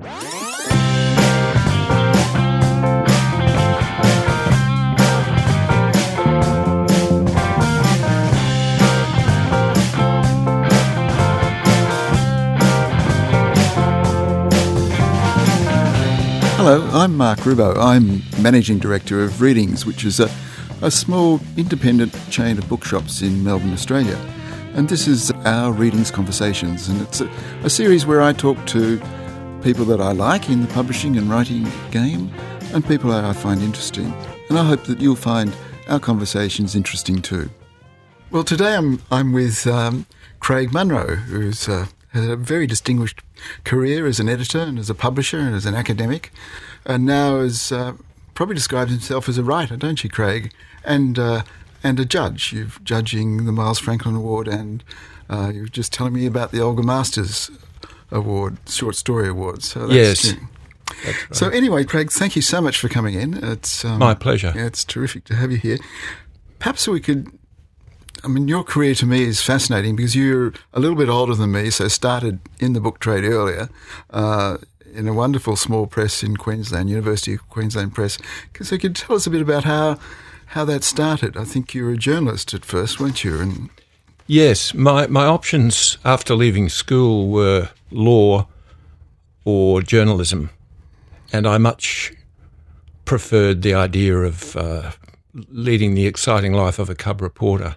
Hello, I'm Mark Rubbo. I'm Managing Director of Readings, which is a, a small independent chain of bookshops in Melbourne, Australia. And this is our Readings Conversations, and it's a, a series where I talk to people that I like in the publishing and writing game and people that I find interesting. And I hope that you'll find our conversations interesting too. Well, today I'm, I'm with um, Craig Munro, who's uh, had a very distinguished career as an editor and as a publisher and as an academic, and now has uh, probably describes himself as a writer, don't you, Craig? And uh, and a judge. You're judging the Miles Franklin Award, and uh, you were just telling me about the Olga Masters Award, Short Story Award. So that's, Yes. yeah. So anyway, Craig, thank you so much for coming in. It's um, My pleasure. Yeah, it's terrific to have you here. Perhaps we could. I mean, your career to me is fascinating because you're a little bit older than me, so started in the book trade earlier. Uh, in a wonderful small press in Queensland, University of Queensland Press. So, you could tell us a bit about how how that started. I think you were a journalist at first, weren't you? And Yes, my, my options after leaving school were law or journalism, and I much preferred the idea of uh, leading the exciting life of a cub reporter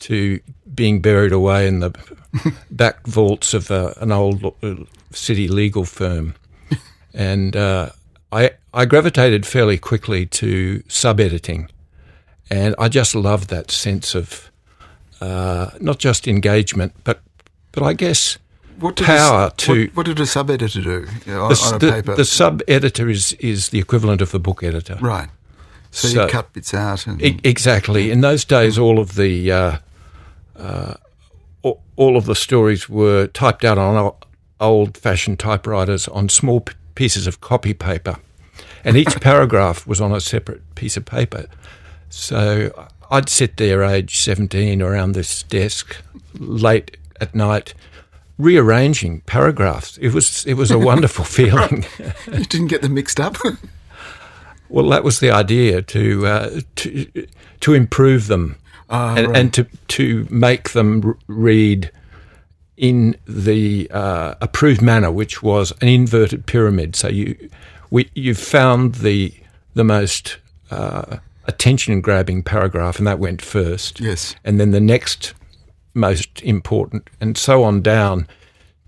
to being buried away in the back vaults of uh, an old uh, city legal firm. And uh, I, I gravitated fairly quickly to sub editing, and I just loved that sense of uh, not just engagement, but but I guess what did Power a, to- what, what did a sub editor do you know, on, the, on a the- paper? the sub editor is is the equivalent of the book editor. right. So, So- you cut bits out and E- exactly. In those days, all of the uh, uh, all of the stories were typed out on old fashioned typewriters on small p- pieces of copy paper, and each paragraph was on a separate piece of paper. So I'd sit there, age seventeen, around this desk late at night. Rearranging paragraphs, it was it was a wonderful feeling. you didn't get them mixed up. Well, that was the idea to uh, to to improve them Ah, and, right. and to to make them r- read in the uh, approved manner, which was an inverted pyramid. So you we you found the the most uh, attention grabbing paragraph, and that went first. yes. and then the next most important, and so on down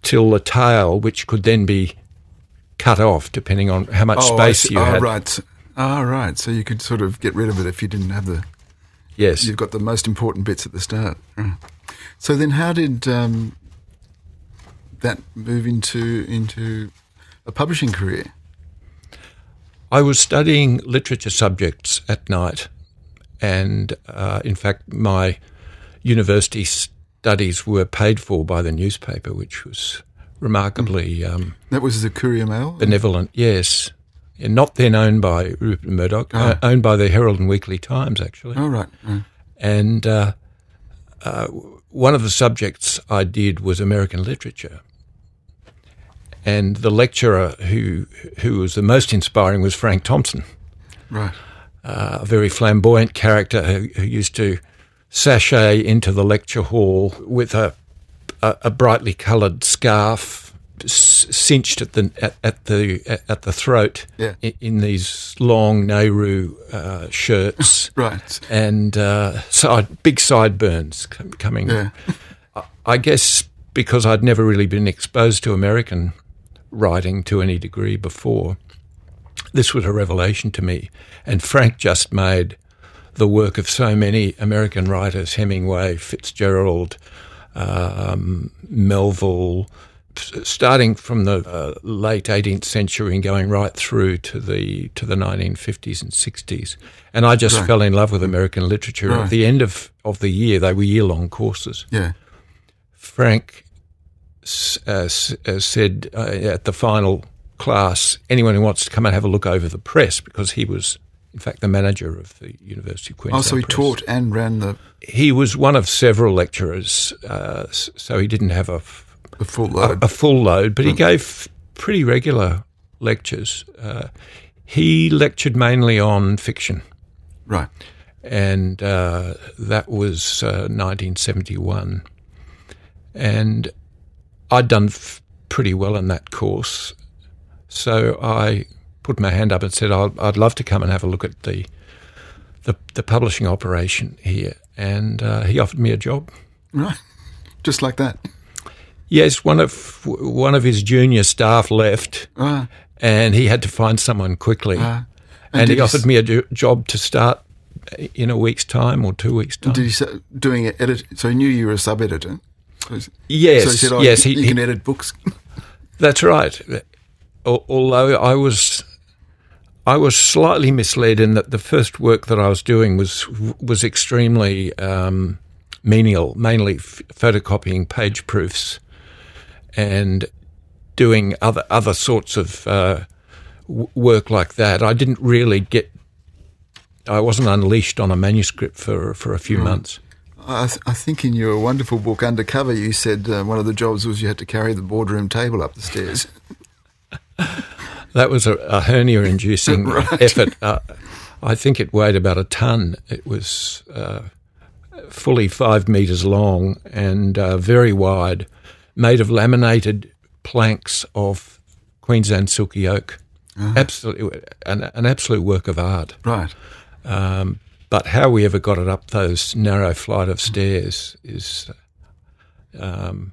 till the tail, which could then be cut off depending on how much Oh, space you oh, had. right. Ah, right. So you could sort of get rid of it if you didn't have the. Yes. You've got the most important bits at the start. So then, how did um, that move into into a publishing career? I was studying literature subjects at night, and uh, in fact, my university studies were paid for by the newspaper, which was remarkably um, That was the Courier Mail. benevolent. Yes, and not then owned by Rupert Murdoch, uh, owned by the Herald and Weekly Times, actually. oh, right. right. And uh, uh, one of the subjects I did was American literature. And the lecturer who who was the most inspiring was Frank Thompson. Right. uh, a very flamboyant character who, who used to sashay into the lecture hall with a a, a brightly coloured scarf cinched at the at, at the at, the throat Yeah. in, in these long Nehru uh, shirts Right. and uh, side big sideburns coming. Yeah. I guess because I'd never really been exposed to American writing to any degree before, this was a revelation to me. And Frank just made the work of so many American writers Hemingway, Fitzgerald, um, Melville, starting from the uh, late 18th century and going right through to the to the 1950s and 60s. And I just Right. fell in love with American literature. Right. At the end of, of the year, they were year long courses. Yeah. Frank uh, uh, said uh, at the final class, anyone who wants to come and have a look over the press, because he was, in fact, the manager of the University of Queensland. Oh, so he Press. taught and ran the, He was one of several lecturers, uh, so he didn't have a, full a, load. a full load, but he gave pretty regular lectures. Uh, he lectured mainly on fiction, Right. and uh, that was uh, 1971. And I'd done f- pretty well in that course, so I put my hand up and said, I'd, I'd love to come and have a look at the the, the publishing operation here. And uh, he offered me a job. Right. Just like that. Yes, one of one of his junior staff left, Ah. and he had to find someone quickly. Ah. and did he offered s- me a jo- job to start in a week's time or two weeks' time. Did he say, doing it edit? So he knew you were a sub editor. So, yes, so he said, oh, yes, you, he, you he- can edit books. that's right. Although I was, I was slightly misled in that the first work that I was doing was was extremely um, menial, mainly f- photocopying page proofs and doing other other sorts of uh, w- work like that. I didn't really get. I wasn't unleashed on a manuscript for for a few months. I, th- I think in your wonderful book, Undercover, you said uh, one of the jobs was you had to carry the boardroom table up the stairs. That was a, a hernia-inducing Right. effort. Uh, I think it weighed about a ton. It was uh, fully five metres long and uh, very wide, made of laminated planks of Queensland silky oak. Absolutely, an, an absolute work of art. Right. Um, but how we ever got it up those narrow flight of stairs is, um,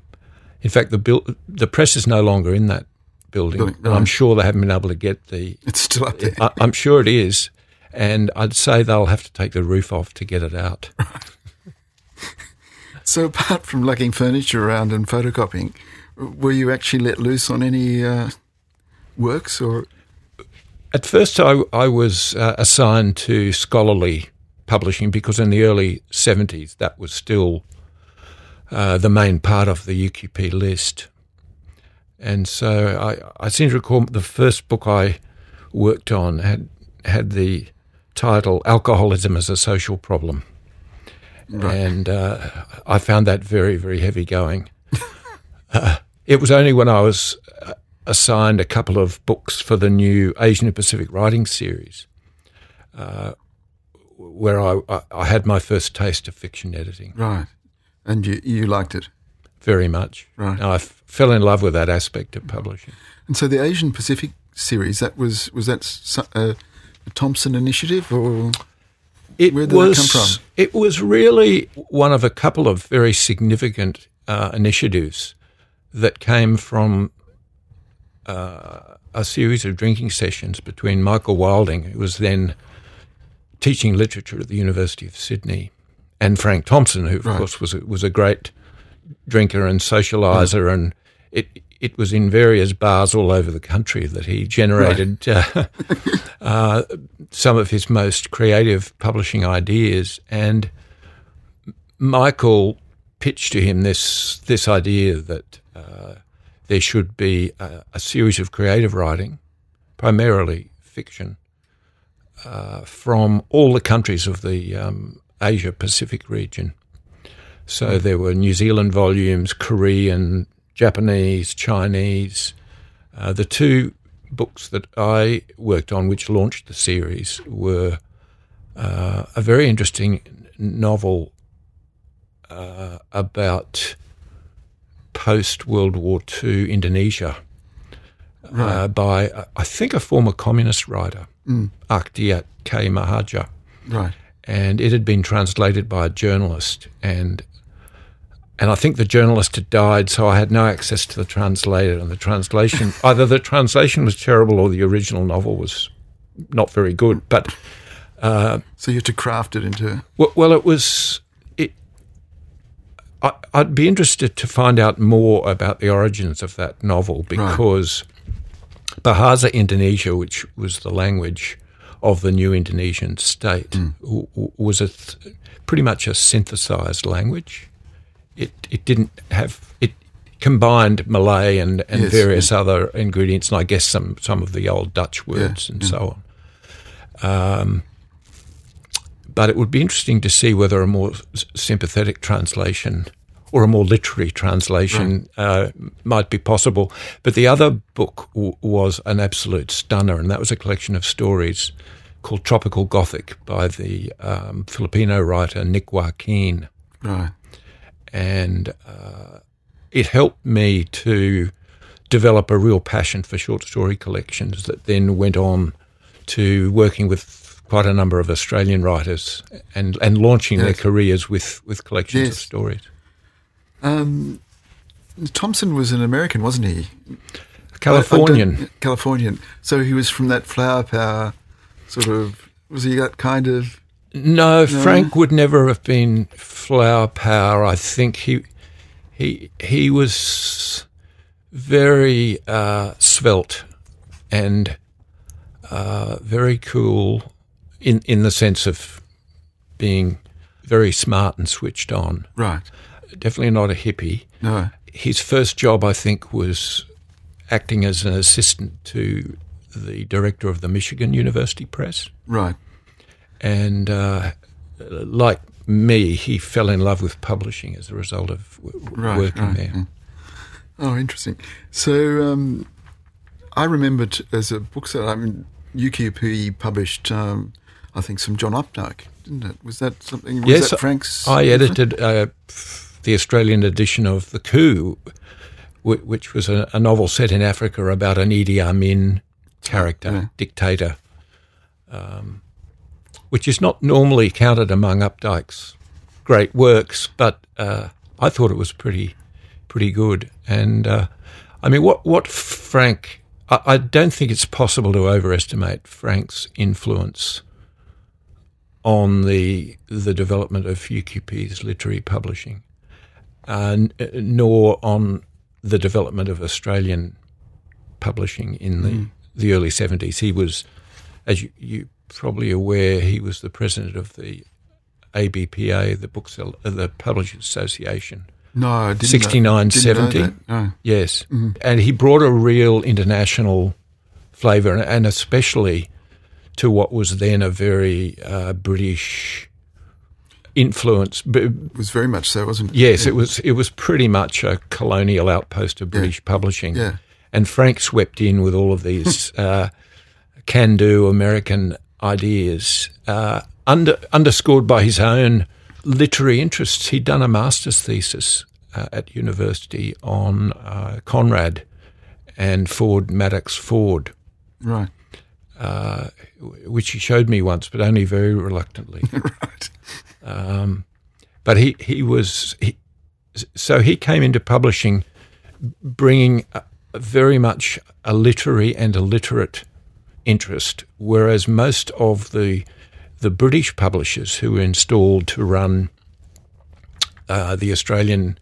in fact, the the press is no longer in that building, Building, and I'm sure they haven't been able to get the. It's still up there. I, I'm sure it is, and I'd say they'll have to take the roof off to get it out. So apart from lugging furniture around and photocopying, were you actually let loose on any uh, works or? At first, I, I was uh, assigned to scholarly publishing because in the early 70s, that was still uh, the main part of the UQP list. And so I, I seem to recall the first book I worked on had, had the title Alcoholism as a Social Problem. And uh, I found that very, very heavy going. uh, it was only when I was uh, assigned a couple of books for the new Asian and Pacific Writing Series, uh, where I, I, I had my first taste of fiction editing Right. And you, you liked it. Very much. Right. And I f- fell in love with that aspect of publishing. And so the Asian Pacific series, that was, was that so- uh, a Thompson initiative or? It Where did that was, come from? It was really one of a couple of very significant uh, initiatives that came from uh, a series of drinking sessions between Michael Wilding, who was then teaching literature at the University of Sydney, and Frank Thompson, who of Right. course was a, was a great drinker and socializer, and it it was in various bars all over the country that he generated uh, uh, some of his most creative publishing ideas. And Michael pitched to him this this idea that uh, there should be a, a series of creative writing, primarily fiction, uh, from all the countries of the um, Asia Pacific region. So there were New Zealand volumes, Korean, Japanese, Chinese. Uh, the two books that I worked on, which launched the series, were uh, a very interesting novel uh, about post World War II Indonesia uh, by, uh, I think, a former communist writer, Achdiat K. Mihardja Right. and it had been translated by a journalist and and I think the journalist had died, so I had no access to the translator. And the translation, either the translation was terrible or the original novel was not very good. But uh, So you had to craft it into. well, well it was. It. I, I'd be interested to find out more about the origins of that novel because Bahasa Indonesia, which was the language of the new Indonesian state, hmm. w- w- was a th- pretty much a synthesized language. It it didn't have it combined Malay and, and Yes, various other ingredients, and I guess some some of the old Dutch words and so on. Um, but it would be interesting to see whether a more sympathetic translation or a more literary translation uh, might be possible. But the other book w- was an absolute stunner, and that was a collection of stories called Tropical Gothic by the um, Filipino writer Nick Joaquin. Right. And uh, it helped me to develop a real passion for short story collections that then went on to working with quite a number of Australian writers and, and launching their careers with, with collections of stories. Um, Thompson was an American, wasn't he? Californian. I don't- Californian. So he was from that flower power sort of. Was he that kind of? No, Frank would never have been flower power. I think he he he was very uh, svelte and uh, very cool in in the sense of being very smart and switched on. Right. Definitely not a hippie. No. His first job, I think, was acting as an assistant to the director of the Michigan University Press Right. And uh, like me, he fell in love with publishing as a result of w- Right, working right, there. yeah. Oh, interesting. So um, I remembered as a bookseller. I mean, UQP published, um, I think, some John Updike, didn't it? Was that something? Was Yes, that Frank's? I edited uh, the Australian edition of The Coup, which was a, a novel set in Africa about an Idi Amin character, Yeah. dictator, um, which is not normally counted among Updike's great works, but uh, I thought it was pretty, pretty good. And uh, I mean, what what Frank? I, I don't think it's possible to overestimate Frank's influence on the the development of UQP's literary publishing, uh, n- nor on the development of Australian publishing in the, the early seventies. He was, as you, you probably aware, he was the president of the ABPA, the Booksell, uh, the Publishers Association. no, I didn't know- 69, didn't know 70. Yes, and he brought a real international flavour, and- especially to what was then a very uh, British influence. It was very much so, wasn't it? yes, it was. It was pretty much a colonial outpost of British publishing. Yeah. And Frank swept in with all of these uh, can-do American ideas, uh, under, underscored by his own literary interests. He'd done a master's thesis uh, at university on uh, Conrad and Ford Madox Ford, Right. uh, which he showed me once, but only very reluctantly. right. but he he was he, so he came into publishing bringing a, a very much a literary and a literate interest whereas most of the the British publishers who were installed to run uh, the Australian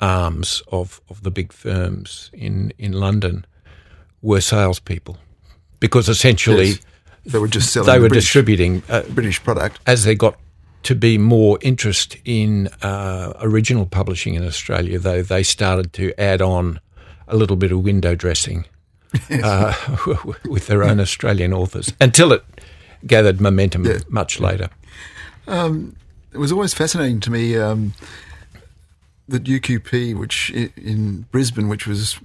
arms of, of the big firms in, in London were salespeople because essentially Yes. They were just selling they were British, distributing uh, British product. as they got to be more interest in uh, original publishing in Australia, though they started to add on a little bit of window dressing uh, with their own Australian authors until it gathered momentum Yeah. much later. It was always fascinating to me um, that UQP, which in Brisbane, which was,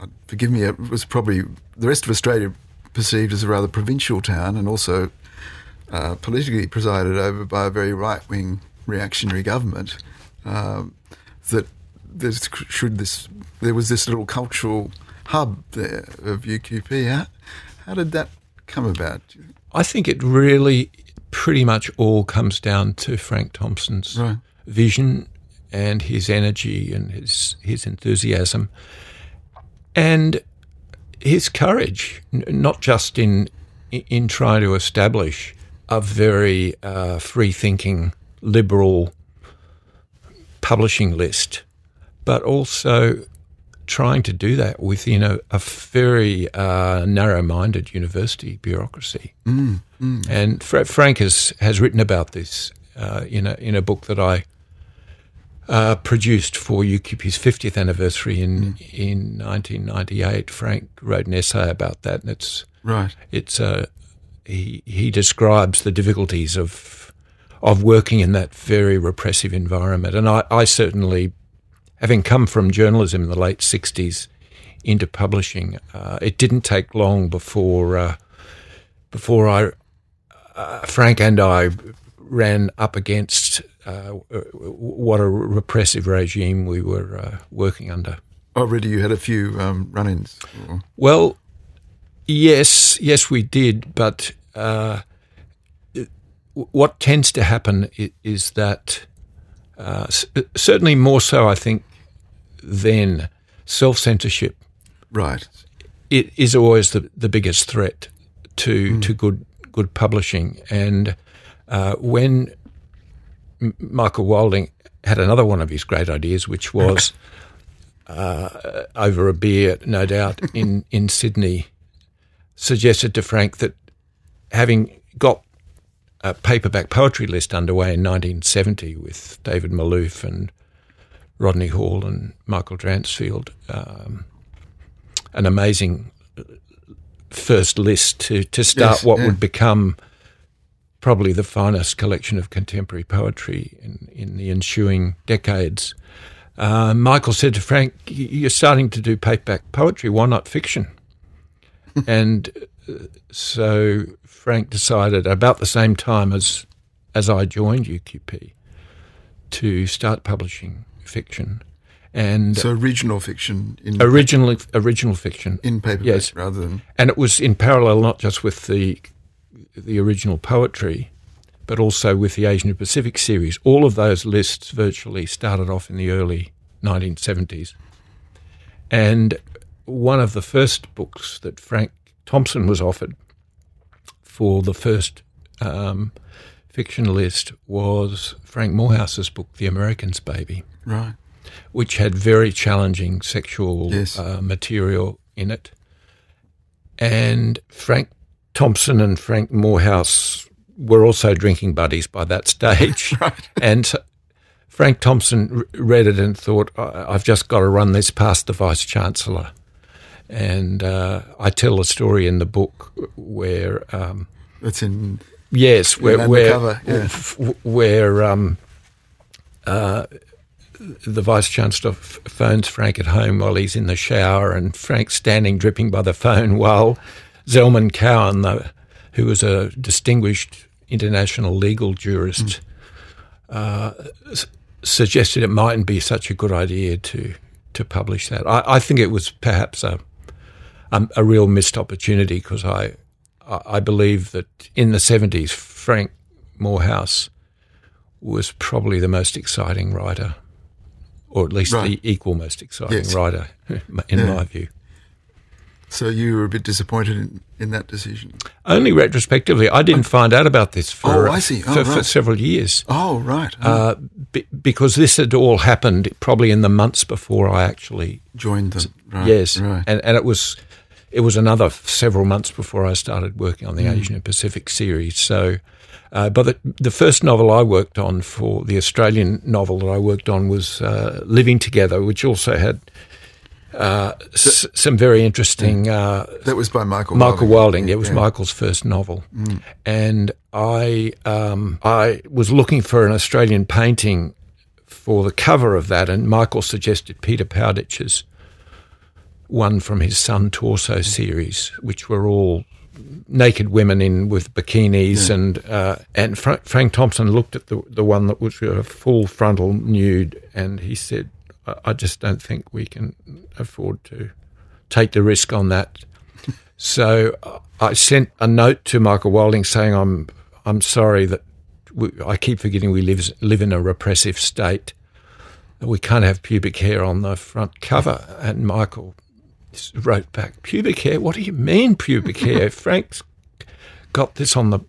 uh, forgive me, it was probably the rest of Australia perceived as a rather provincial town and also uh, politically presided over by a very right wing reactionary government. Um, that should this there was this little cultural hub there of UQP. How, how did that come about? I think it really pretty much all comes down to Frank Thompson's Right. vision and his energy and his his enthusiasm and his courage, not just in in trying to establish a very uh, free thinking liberal publishing list, but also trying to do that within a, a very uh, narrow-minded university bureaucracy. And Fra- Frank has, has written about this uh, in a in a book that I uh, produced for UQP's 50th anniversary in in 1998. Frank wrote an essay about that, and it's Right. it's uh, he he describes the difficulties of of working in that very repressive environment. And I, I certainly, having come from journalism in the late 60s into publishing, uh, it didn't take long before, uh, before I, uh, Frank and I ran up against uh, what a repressive regime we were uh, working under. Already, you had a few um, run-ins. Or? Well, yes, yes, we did. But uh, it, what tends to happen is, that uh, certainly more so, I think, than self censorship. Right. It is always the, the biggest threat to mm. to good good publishing, and uh, when Michael Wilding had another one of his great ideas, which was uh, over a beer, no doubt, in, in Sydney, suggested to Frank that having got a paperback poetry list underway in 1970 with David Malouf and Rodney Hall and Michael Dransfield. Um, an amazing first list to, to start yes, what yeah. would become probably the finest collection of contemporary poetry in, in the ensuing decades. Uh, Michael said to Frank, You're starting to do paperback poetry, why not fiction? and uh, so Frank decided about the same time as, as I joined UQP to start publishing fiction. And so original fiction in original original fiction in paperback yes. rather than and it was in parallel not just with the the original poetry, but also with the Asian Pacific series. All of those lists virtually started off in the early 1970s. And one of the first books that Frank Thompson was offered for the first um, fiction list was Frank Moorhouse's book, The American's Baby. Right. Which had very challenging sexual yes. uh, material in it. And Frank Thompson and Frank Moorhouse were also drinking buddies by that stage. right. And Frank Thompson read it and thought, I've just got to run this past the Vice Chancellor. And uh, I tell a story in the book where. Um, it's in. Yes, where. Where, yeah. where um, uh, the Vice Chancellor phones Frank at home while he's in the shower, and Frank's standing dripping by the phone while Zelman Cowen, the, who was a distinguished international legal jurist, mm. uh, s- suggested it mightn't be such a good idea to to publish that. I, I think it was perhaps a a, a real missed opportunity because I I believe that in the seventies Frank Moorhouse was probably the most exciting writer, or at least right. the equal most exciting yes. writer, in yeah. my view. So you were a bit disappointed in, in that decision? Only retrospectively. I didn't find out about this for, oh, I see. Oh, for, right. for, several years. Oh, right. Oh. Uh, be, because this had all happened probably in the months before I actually joined them. Right. Yes, right. and and it was it was another several months before I started working on the mm. Asian and Pacific series. So. Uh, but the, the, first novel I worked on for the Australian novel that I worked on was uh, Living Together, which also had uh, s- some very interesting. Uh, that was by Michael. Michael Wilding. Wilding. It was yeah. Michael's first novel, mm. and I um, I was looking for an Australian painting for the cover of that, and Michael suggested Peter Powditch's one from his Sun Torso series, which were all naked women in with bikinis, yeah. and uh, and Fra- Frank Thompson looked at the the one that was a full frontal nude, and he said, I just don't think we can afford to take the risk on that. so uh, I sent a note to Michael Wilding saying, "I'm I'm sorry that we, I keep forgetting we live live in a repressive state. We can't have pubic hair on the front cover." And Michael wrote back, "Pubic hair? What do you mean pubic hair?" Frank's got this on the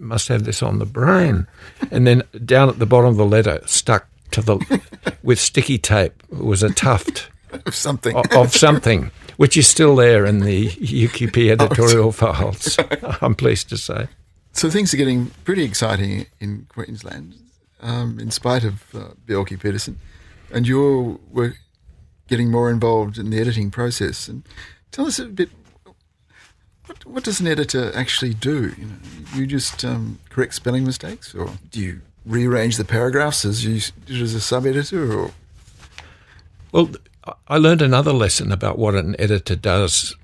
must have this on the brain. And then down at the bottom of the letter, stuck to the with sticky tape was a tuft of something of, of, something, which is still there in the UQP editorial oh, files. I'm pleased to say. So things are getting pretty exciting in Queensland, um, in spite of uh, Bjelke Petersen, and you're getting more involved in the editing process. And tell us a bit What, what does an editor actually do? You, know, you just um, correct spelling mistakes, or do you rearrange the paragraphs as you did as a sub editor? Or well, I learned another lesson about what an editor does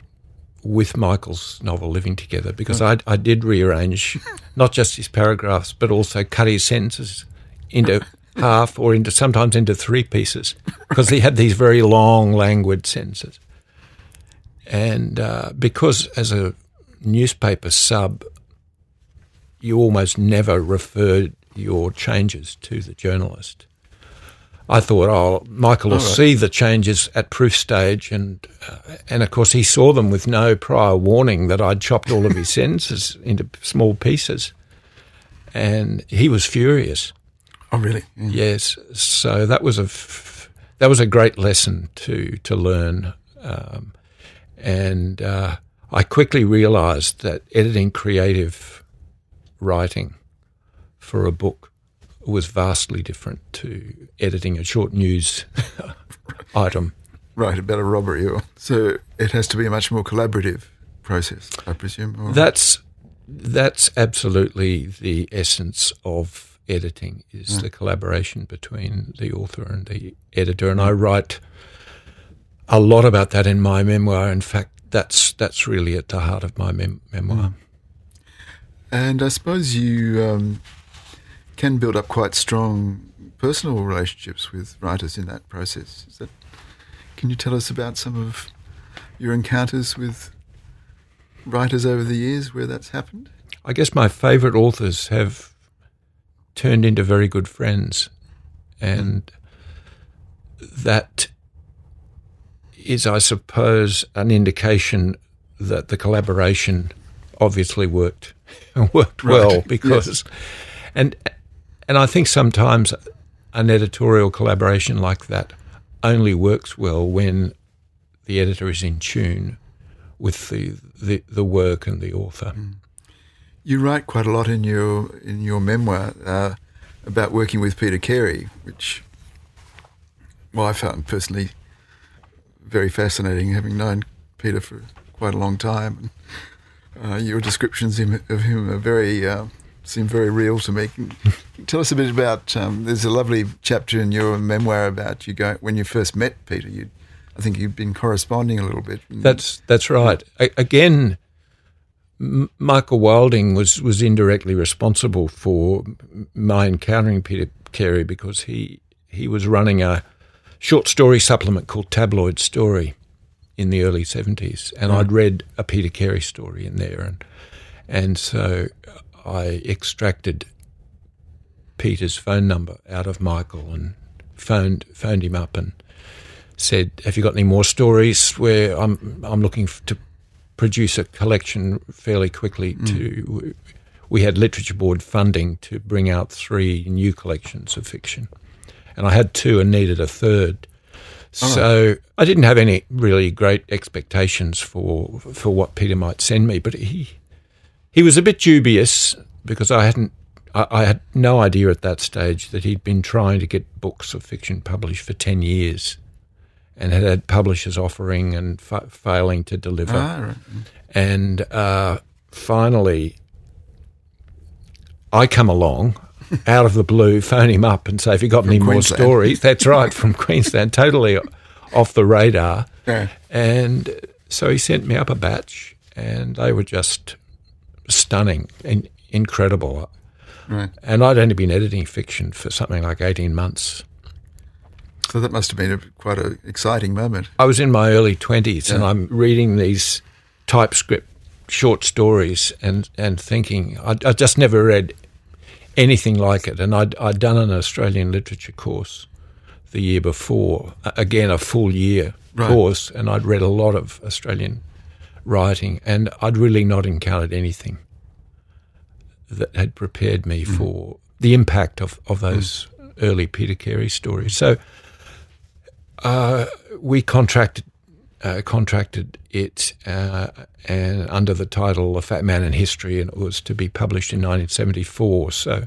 with Michael's novel Living Together because I, I did rearrange not just his paragraphs but also cut his sentences into half or into sometimes into three pieces because he had these very long languid sentences. And uh, because as a newspaper sub, you almost never referred your changes to the journalist. I thought, oh, Michael will right. see the changes at proof stage, and uh, and of course he saw them with no prior warning that I'd chopped all of his sentences into small pieces, and he was furious. Oh, really? Mm. Yes. So that was a f- that was a great lesson to to learn, um, and uh, I quickly realised that editing creative writing for a book was vastly different to editing a short news item. Right, about a robbery. Or, so it has to be a much more collaborative process, I presume. Or? That's that's absolutely the essence of editing is yeah. the collaboration between the author and the editor. And I write a lot about that in my memoir. In fact, that's that's really at the heart of my mem- memoir. And I suppose you um, can build up quite strong personal relationships with writers in that process. That, can you tell us about some of your encounters with writers over the years where that's happened? I guess my favourite authors have turned into very good friends, and that is, I suppose, an indication that the collaboration obviously worked worked right. well because yes. and and I think sometimes an editorial collaboration like that only works well when the editor is in tune with the, the, the work and the author. Mm. You write quite a lot in your in your memoir uh, about working with Peter Carey, which well, I found personally very fascinating, having known Peter for quite a long time. Uh, your descriptions of him are very uh, seem very real to me. Tell us a bit about. Um, there's a lovely chapter in your memoir about you going when you first met Peter. You, I think you've been corresponding a little bit. That's that's right. A- again, M- Michael Wilding was was indirectly responsible for my encountering Peter Carey because he he was running a short story supplement called Tabloid Story in the early seventies, and right. I'd read a Peter Carey story in there, and and so I extracted Peter's phone number out of Michael and phoned phoned him up and said, "Have you got any more stories where I'm I'm looking to produce a collection fairly quickly mm. to." We had literature board funding to bring out three new collections of fiction, and I had two and needed a third. So I didn't have any really great expectations for for what Peter might send me, but he he was a bit dubious because I hadn't. I, I had no idea at that stage that he'd been trying to get books of fiction published for ten years, and had had publishers offering and fa- failing to deliver. Ah, right. And uh, finally, I come along out of the blue, phone him up and say, "Have you got from any Queensland. more stories?" That's right, from Queensland, totally off the radar. Yeah. And so he sent me up a batch, and they were just stunning and incredible. Right. And I'd only been editing fiction for something like 18 months. So that must have been a, quite an exciting moment. I was in my early 20s yeah. and I'm reading these typescript short stories and, and thinking, I, I just never read anything like it. And I'd, I'd done an Australian literature course the year before, again, a full year right. course, and I'd read a lot of Australian writing, and I'd really not encountered anything that had prepared me mm. for the impact of, of those mm. early Peter Carey stories. So uh, we contracted uh, contracted it uh, and under the title "The Fat Man in History," and it was to be published in 1974. So.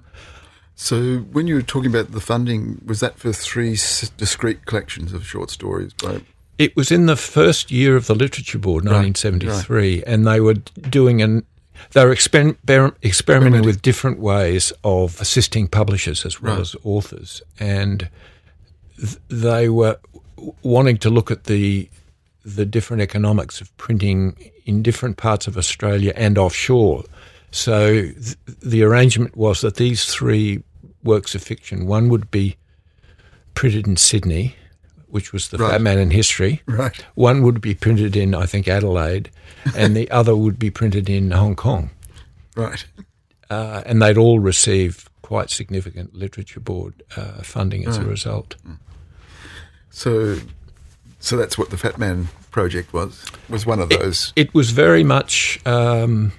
So, when you were talking about the funding, was that for three discrete collections of short stories by It was in the first year of the Literature Board, 1973, and they were doing an. They were exper- experimenting with different ways of assisting publishers as well Right. as authors, and th- they were wanting to look at the the different economics of printing in different parts of Australia and offshore. So th- the arrangement was that these three works of fiction, one would be printed in Sydney, which was the Right. Fat Man in History. Right. One would be printed in, I think, Adelaide, and the other would be printed in Hong Kong. Right. Uh, and they'd all receive quite significant literature board uh, funding as a result. So, so that's what the Fat Man project was. Was one of those. It was very much um,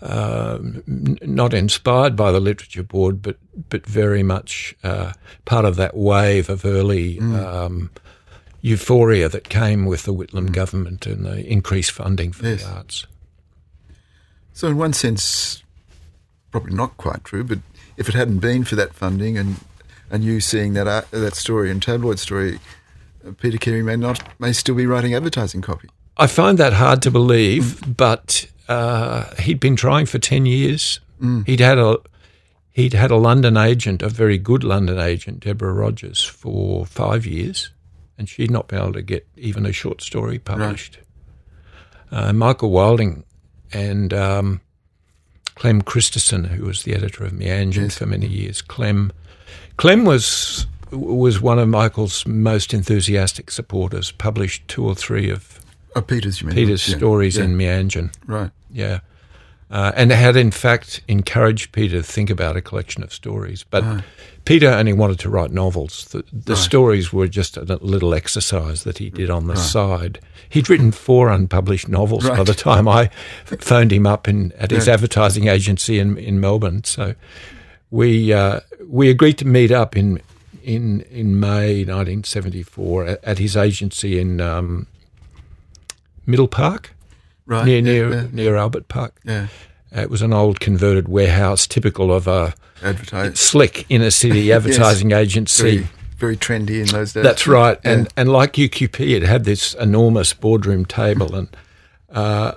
um, n- not inspired by the literature board, but but very much uh, part of that wave of early um, euphoria that came with the Whitlam government and the increased funding for Yes. the arts. So, in one sense, probably not quite true. But if it hadn't been for that funding and and you seeing that art, that story and tabloid story, uh, Peter Carey may not may still be writing advertising copy. I find that hard to believe, but uh, he'd been trying for ten years. He'd had a he'd had a London agent, a very good London agent, Deborah Rogers, for five years, and she'd not been able to get even a short story published. Uh, Michael Wilding and um, Clem Christesen, who was the editor of Meanjin for many years, Clem Clem was was one of Michael's most enthusiastic supporters. Published two or three of Oh, Peter's, you mean? Peter's Yeah, stories yeah, in Meanjin. Right. Yeah. Uh, and had in fact encouraged Peter to think about a collection of stories. But Peter only wanted to write novels. The, the stories were just a little exercise that he did on the side. He'd written four unpublished novels by the time I phoned him up in, at his advertising agency in, in Melbourne. So we uh, we agreed to meet up in in in May 1974 at, at his agency in um, Middle Park Right. near yeah, near yeah, near Albert Park. yeah. Uh, It was an old converted warehouse, typical of a Advertise. slick inner city advertising agency. Very, very trendy in those days. That's right, Yeah. and and like UQP, it had this enormous boardroom table, and uh,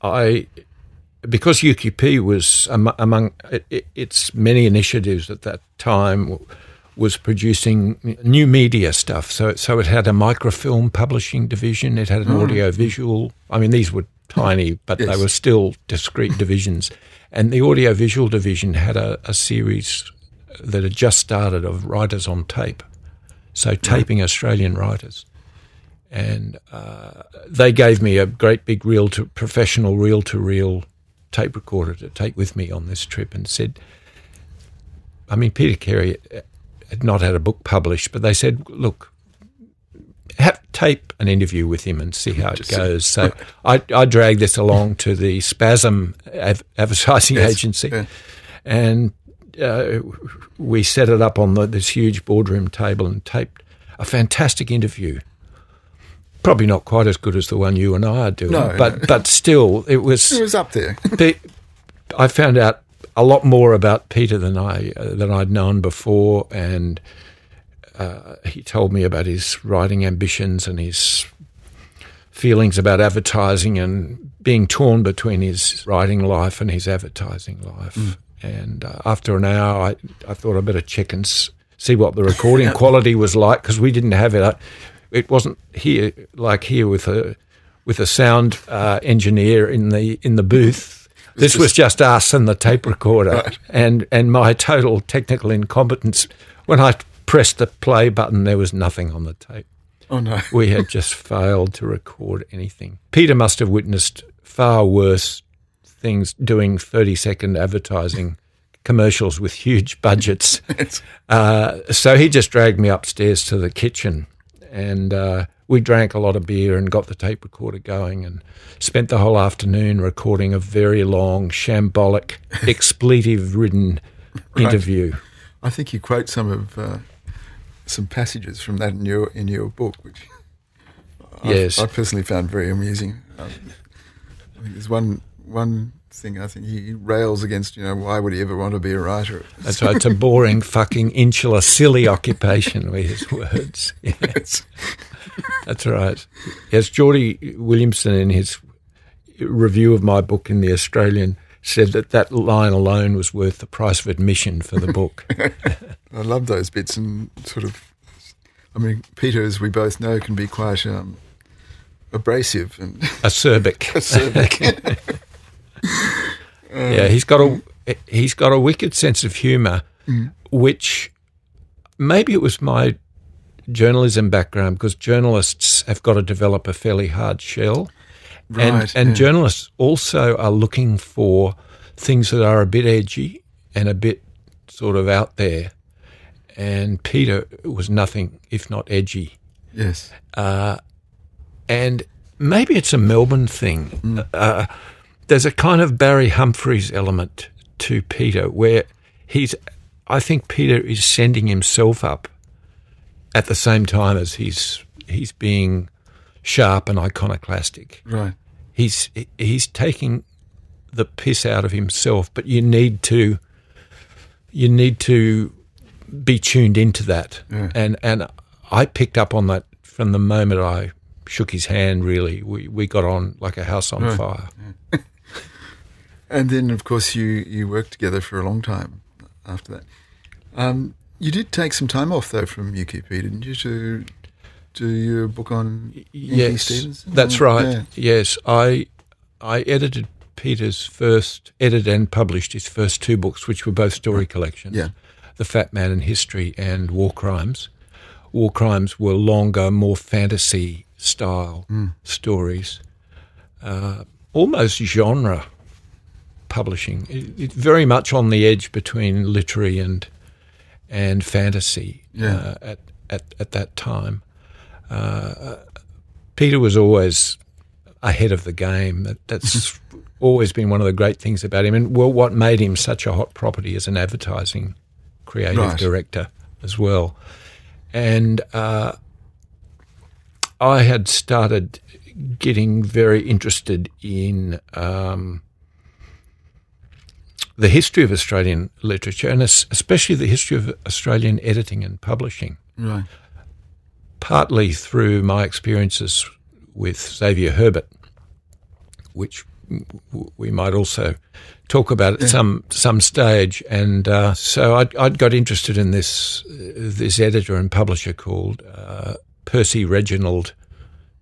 I because UQP was am- among it, it, its many initiatives at that time was producing new media stuff. So so it had a microfilm publishing division. It had an audio visual. I mean, these were tiny, but they were still discrete divisions. And the audio visual division had a, a series that had just started of writers on tape. So taping Australian writers. And uh, they gave me a great big reel to professional reel to reel tape recorder to take with me on this trip and said, I mean, Peter Carey had not had a book published, but they said, look, have tape an interview with him and see how it Just see. goes. So I, I dragged this along to the Spasm advertising Yes, agency, yeah. and uh, we set it up on the, this huge boardroom table and taped a fantastic interview. Probably not quite as good as the one you and I are doing, No, but no. but still, it was. It was up there. I found out a lot more about Peter than I uh, than I'd known before, and uh, he told me about his writing ambitions and his feelings about advertising and being torn between his writing life and his advertising life. And uh, after an hour, I, I thought I'd better check and s- see what the recording quality was like because we didn't have it. It wasn't here like here with a with a sound uh, engineer in the in the booth. This was just us and the tape recorder, Right. and and my total technical incompetence. When I pressed the play button, there was nothing on the tape. Oh no. We had just failed to record anything. Peter must have witnessed far worse things doing 30 second advertising commercials with huge budgets. Uh, so he just dragged me upstairs to the kitchen and uh, we drank a lot of beer and got the tape recorder going and spent the whole afternoon recording a very long, shambolic, expletive ridden interview. I think you quote some of uh, some passages from that in your in your book, which I, Yes. I personally found very amusing. Um, I think there's one one thing I think he rails against. You know, why would he ever want to be a writer? That's right. It's a boring, fucking, insular, silly occupation. Were his words. It's- That's right. Yes, Geordie Williamson in his review of my book in the Australian said that that line alone was worth the price of admission for the book. I love those bits and sort of. I mean, Peter, as we both know, can be quite um, abrasive and acerbic. acerbic. yeah, he's got a he's got a wicked sense of humour, mm. which maybe it was my journalism background because journalists have got to develop a fairly hard shell. Right, and and yeah. journalists also are looking for things that are a bit edgy and a bit sort of out there. And Peter was nothing if not edgy. Yes. Uh, and maybe it's a Melbourne thing. Mm. Uh, there's a kind of Barry Humphries element to Peter where he's, I think Peter is sending himself up at the same time as he's he's being sharp and iconoclastic. Right. He's he's taking the piss out of himself, but you need to you need to be tuned into that. Yeah. And and I picked up on that from the moment I shook his hand. Really, we we got on like a house on Right. fire. And then, of course, you, you worked together for a long time after that. Um, you did take some time off, though, from UQP, didn't you, to do your book on Yes, Stevenson? that's right. yeah. Yes, I I edited Peter's first, edited and published his first two books, which were both story collections. Yeah. The Fat Man in History and War Crimes. War Crimes were longer, more fantasy style Mm. stories, uh, almost genre publishing. It, it, very much on the edge between literary and and fantasy Yeah. uh, at, at at that time. Uh, Peter was always ahead of the game. That, that's always been one of the great things about him, and well, what made him such a hot property as an advertising creative Right. director as well. And uh, I had started getting very interested in um, the history of Australian literature, and especially the history of Australian editing and publishing Right. partly through my experiences with Xavier Herbert, which we might also talk about at some some stage. And uh, so I'd, I'd got interested in this this editor and publisher called uh, Percy Reginald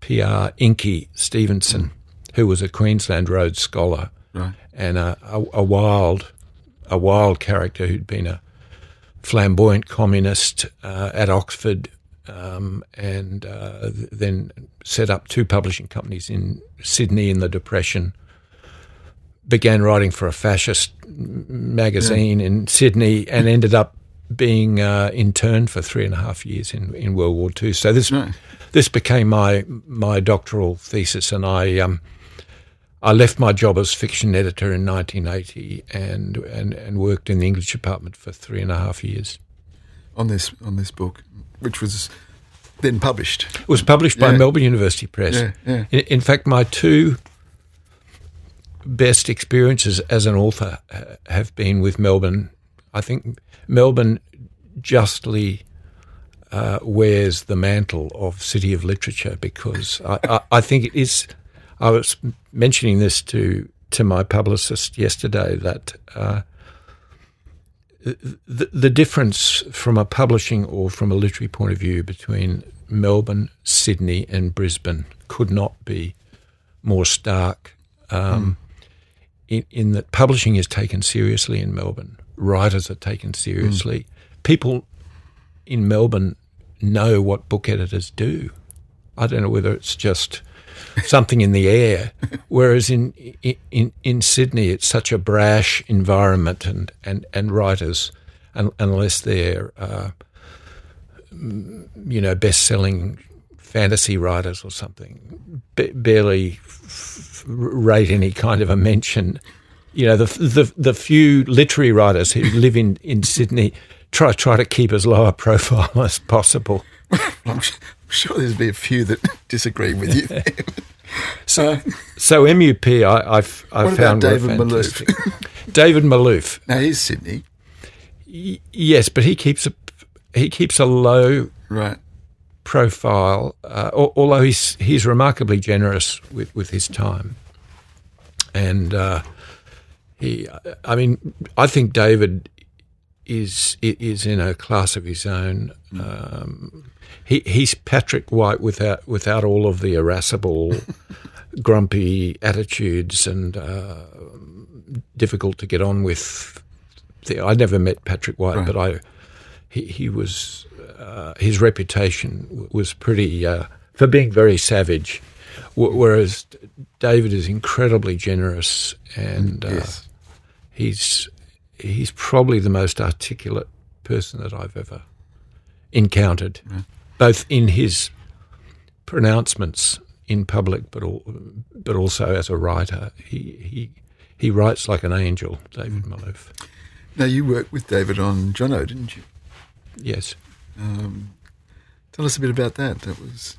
P.R. Inky Stevenson, who was a Queensland Rhodes Scholar Right. and a, a, a wild a wild character who'd been a flamboyant communist uh, at Oxford um, and uh, th- then set up two publishing companies in Sydney in the Depression. Began writing for a fascist magazine in Sydney and ended up being uh, interned for three and a half years in, in World War II. So this this became my my doctoral thesis, and I um, I left my job as fiction editor in 1980 and, and and worked in the English department for three and a half years. On this on this book, which was then published. It was published by Yeah. Melbourne University Press. Yeah, yeah. In, in fact, my two best experiences as an author have been with Melbourne. I think Melbourne justly uh, wears the mantle of city of literature because I, I, I think it is. I was mentioning this to to my publicist yesterday that. Uh, the, the difference from a publishing or from a literary point of view between Melbourne, Sydney, and Brisbane could not be more stark. Um, in, in that publishing is taken seriously in Melbourne, writers are taken seriously. People in Melbourne know what book editors do. I don't know whether it's just something in the air. Whereas in, in in Sydney, it's such a brash environment, and and and writers, un, unless they're uh, you know best-selling fantasy writers or something, ba- barely f- rate any kind of a mention. You know, the the the few literary writers who live in in Sydney try try to keep as low a profile as possible. I'm sure there's be a few that disagree with you. So, so MUP, I, I've, I've What found were David Malouf? fantastic. David Malouf, now he's Sydney, y- yes, but he keeps a he keeps a low right? profile, uh, although he's he's remarkably generous with, with his time, and uh, he, I mean, I think David is is in a class of his own. Um, he he's Patrick White without without all of the irascible, grumpy attitudes and uh, difficult to get on with. I never met Patrick White, right. but I he he was uh, his reputation was pretty uh, for being very savage, w- whereas David is incredibly generous and uh, yes. he's he's probably the most articulate person that I've ever encountered, yeah. Both in his pronouncements in public, but all, but also as a writer. He he he writes like an angel, David mm. Malouf. Now you worked with David on Johnno, didn't you? Yes. Um, tell us a bit about that. That was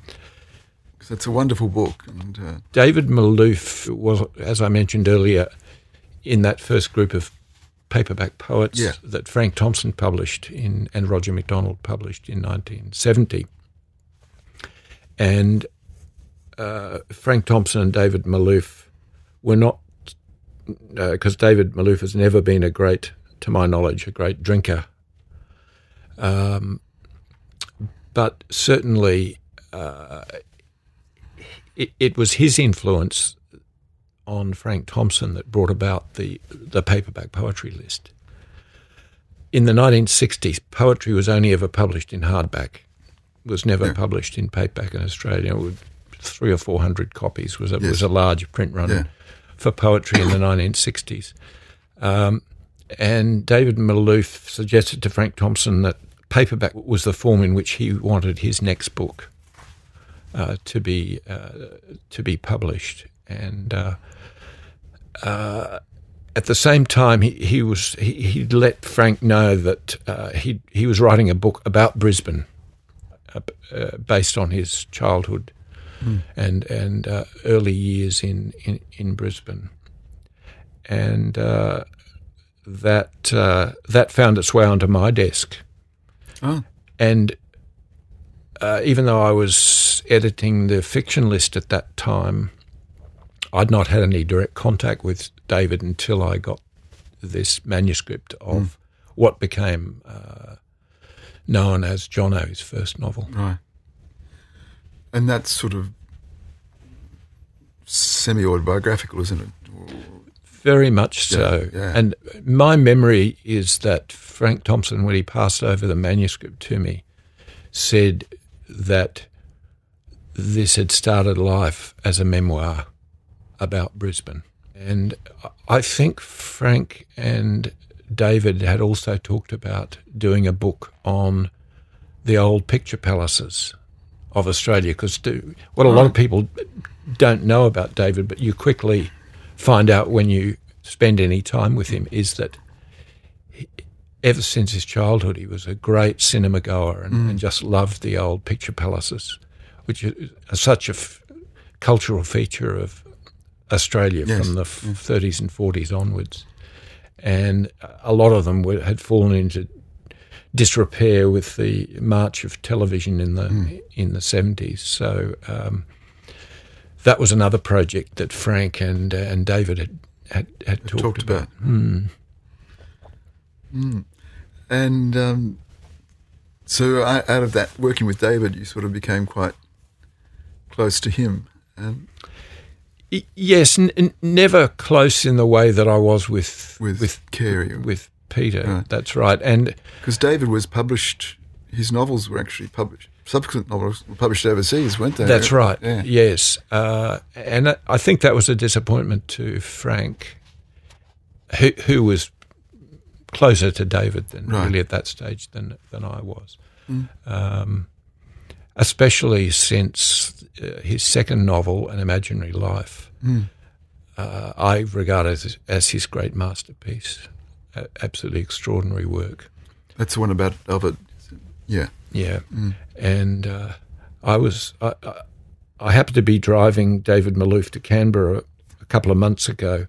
because it's a wonderful book. And uh, David Malouf was, as I mentioned earlier, in that first group of paperback poets yeah. that Frank Thompson published in and Roger McDonald published in 1970. And uh, Frank Thompson and David Malouf were not, because uh, David Malouf has never been a great, to my knowledge, a great drinker. Um, but certainly uh, it, it, was his influence on Frank Thompson that brought about the, the paperback poetry list. In the 1960s, poetry was only ever published in hardback, was never published in paperback in Australia. Three or four hundred copies was a, yes. was a large print run yeah. for poetry in the 1960s. Um, and David Malouf suggested to Frank Thompson that paperback was the form in which he wanted his next book uh, to be uh, to be published, and uh, uh, at the same time, he, he was he, he let Frank know that uh, he he was writing a book about Brisbane, uh, based on his childhood mm. and and early years in, in, in Brisbane, and that that found its way onto my desk Oh. And uh, even though I was editing the fiction list at that time, I'd not had any direct contact with David until I got this manuscript of mm. what became uh, known as John O's first novel. Right. And that's sort of semi autobiographical, isn't it? Very much so. Yeah, yeah. And my memory is that Frank Thompson, when he passed over the manuscript to me, said that this had started life as a memoir about Brisbane. And I think Frank and David had also talked about doing a book on the old picture palaces of Australia because what a lot of people don't know about David, but you quickly find out when you spend any time with him is that he, ever since his childhood, he was a great cinema goer and, mm. and just loved the old picture palaces, which is such a f- cultural feature of Australia yes. from the f- yes. 30s and 40s onwards. And a lot of them were, had fallen into disrepair with the march of television in the mm. in the 70s. So um, that was another project that Frank and uh, and David had had, had talked, talked, about. about. Mm. Mm. And um, so, out of that, working with David, you sort of became quite close to him. Um, yes, n- never close in the way that I was with with, with Carey with Peter. Right. That's right, and because David was published, his novels were actually published subsequent novels were published overseas, weren't they? That's right. Yeah. Yes, uh, and I think that was a disappointment to Frank, who, who was closer to David than right. really at that stage than than I was. Mm. Um, especially since uh, his second novel, An Imaginary Life, mm. uh, I regard as, as his great masterpiece. absolutely extraordinary work. That's the one about Albert. Yeah. Yeah, mm. and uh, I was I, I, happened to be driving David Malouf to Canberra a couple of months ago,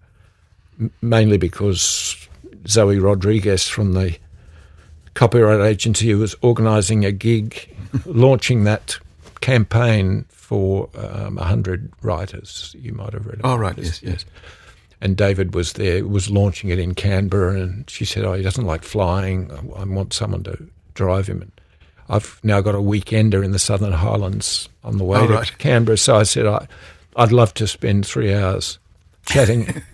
m- mainly because Zoe Rodriguez from the copyright agency was organising a gig, launching that campaign for um, 100 writers. You might have read about Oh, right, this, yes, yes. And David was there, was launching it in Canberra, and she said, "Oh, he doesn't like flying. I, I want someone to drive him." And I've now got a weekender in the Southern Highlands on the way Oh, to right. Canberra, so I said, I, "I'd love to spend three hours chatting."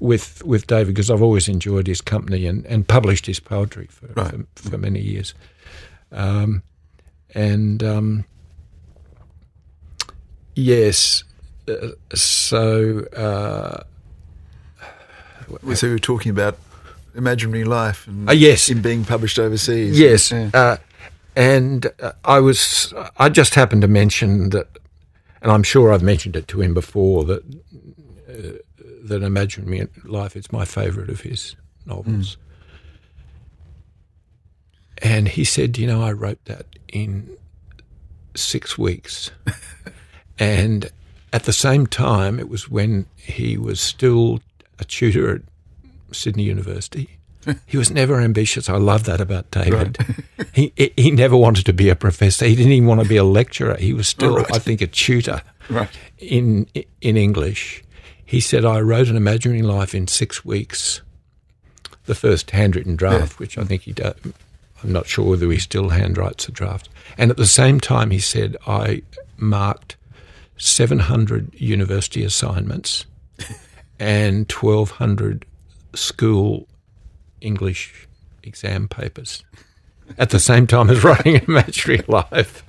With with David because I've always enjoyed his company and, and published his poetry for, Right. for for many years, um, and um, yes, uh, so uh, So we were talking about imaginary life and Uh, yes. in being published overseas. Yes, Yeah. uh, and uh, I was. I just happened to mention that, and I'm sure I've mentioned it to him before that uh, that Imaginary Life is my favourite of his novels. And he said, "You know, I wrote that in six weeks, and at the same time, it was when he was still a tutor at Sydney University." He was never ambitious. I love that about David. he he he never wanted to be a professor. He didn't even want to be a lecturer. He was still, right. I think, a tutor Right. in in English. He said, "I wrote an imaginary life in six weeks." The first handwritten draft, which I think he does. I'm not sure whether he still handwrites a draft. And at the same time, he said, "I marked 700 university assignments and 1,200 school English exam papers at the same time as writing imaginary life.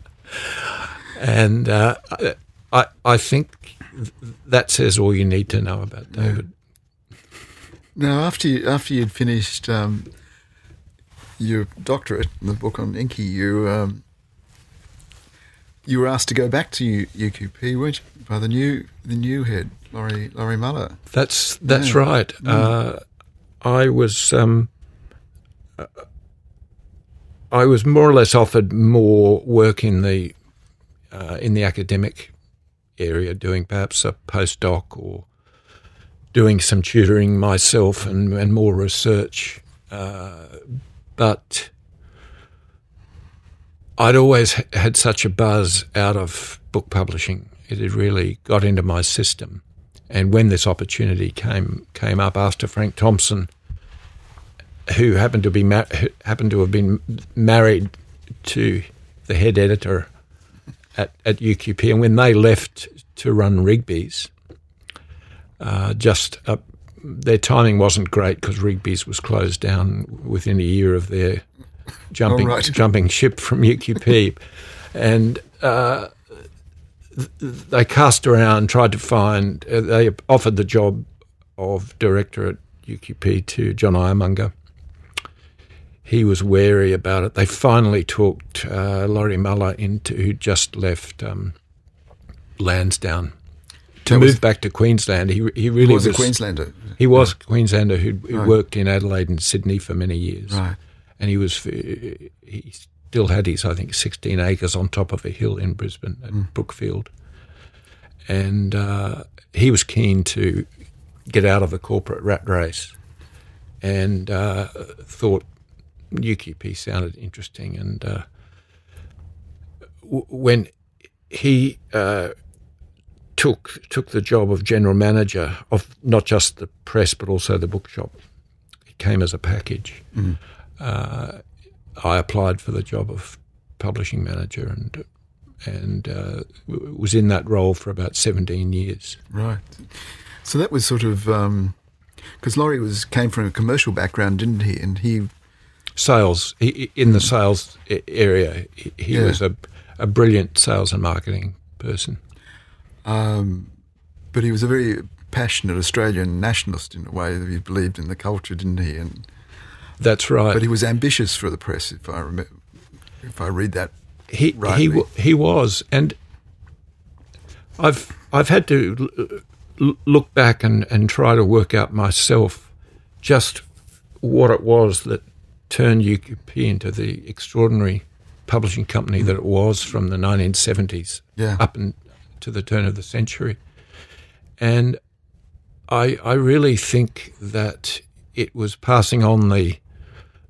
And uh, I, I think that says all you need to know about David. Now, after you, after you'd finished um, your doctorate, the book on Inky, you um, you were asked to go back to U- UQP, weren't you, by the new the new head, Laurie Laurie Muller. That's that's Yeah. right. Uh, I was um, uh, I was more or less offered more work in the uh, in the academic area, doing perhaps a postdoc or doing some tutoring myself and, and more research. Uh, but I'd always had such a buzz out of book publishing. It had really got into my system. And when this opportunity came came up after Frank Thompson, who happened to be ma- who happened to have been married to the head editor at, at UQP, and when they left to run Rigby's, uh, just their timing wasn't great because Rigby's was closed down within a year of their jumping right. jumping ship from UQP, and uh, th- they cast around, tried to find. Uh, they offered the job of director at UQP to John Iremonger. He was wary about it. They finally talked uh, Laurie Muller into who just left um, Lansdowne to That move was- back to Queensland. He he really was, a Queenslander. he was a Queenslander who who Right. worked in Adelaide and Sydney for many years, Right. And he was he still had his I think sixteen acres on top of a hill in Brisbane at Mm. Brookfield, and uh, he was keen to get out of the corporate rat race, and uh, thought UQP sounded interesting, and uh, w- when he uh, took took the job of general manager of not just the press but also the bookshop. It came as a package. Uh, I applied for the job of publishing manager and and uh, was in that role for about seventeen years. Right. So that was sort of because Laurie was came from a commercial background, didn't he? And he Sales he, he- in the sales area, he, he Yeah. was a a brilliant sales and marketing person. Um, but he was a very passionate Australian nationalist in a way that he believed in the culture, didn't he? And That's right. but he was ambitious for the press, if I remember, if I read that. he rightly. he he was, and I've I've had to look back and, and try to work out myself just what it was that turned UQP into the extraordinary publishing company that it was from the 1970s Yeah. up and to the turn of the century, and I I really think that it was passing on the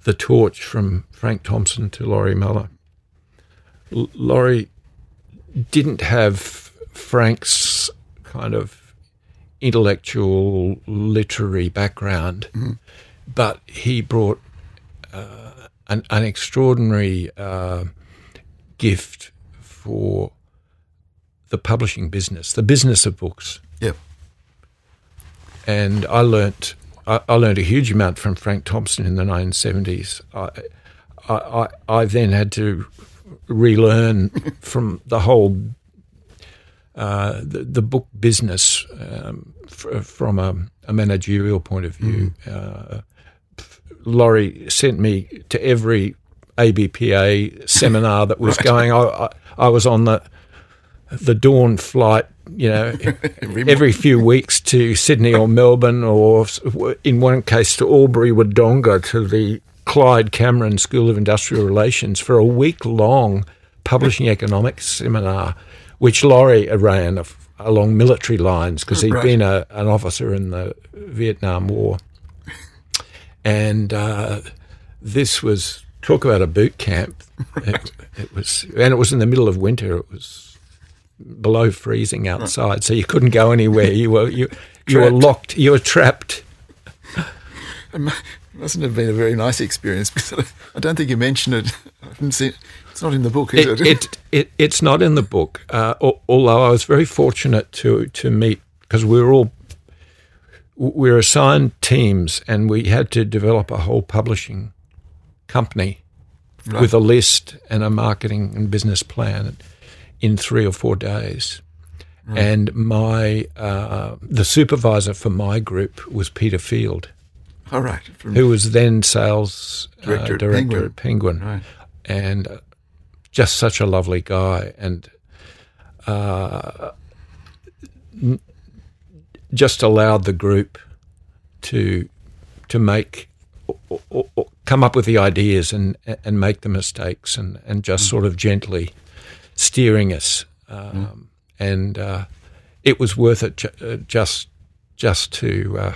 the torch from Frank Thompson to Laurie Muller. L- Laurie didn't have Frank's kind of intellectual, literary background, but he brought uh, an, an extraordinary uh, gift for the publishing business, the business of books. Yep. And I learnt I, I learned a huge amount from Frank Thompson in the 1970s. I, I, I then had to relearn from the whole uh, the, the, book business um, f- from a, a, managerial point of view. Mm. Uh, Laurie sent me to every ABPA seminar that was right. going. I, I, I, was on the the dawn flight, you know, every few weeks to Sydney or Melbourne, or in one case to Albury Wodonga to the Clyde Cameron School of Industrial Relations for a week long publishing economics seminar, which Laurie ran along military lines because he'd right. been a, an officer in the Vietnam War. And uh, this was talk about a boot camp. It, it was, and it was in the middle of winter. It was below freezing outside, so you couldn't go anywhere. You were you you were locked. You were trapped. It mustn't have been a very nice experience because I don't think you mentioned it. I didn't see it. It's not in the book, is it? It, it, it it's not in the book. Uh, although I was very fortunate to to meet because we were all we were assigned teams and we had to develop a whole publishing company right. with a list and a marketing and business plan in three or four days. Right. And my uh, the supervisor for my group was Peter Field. All right. From who was then sales director, uh, director Penguin. at Penguin. Right. And uh, just such a lovely guy. And uh, n- just allowed the group to to make or, or, or come up with the ideas and and make the mistakes and, and just mm. sort of gently steering us, um, mm. and uh, it was worth it ju- uh, just just to uh,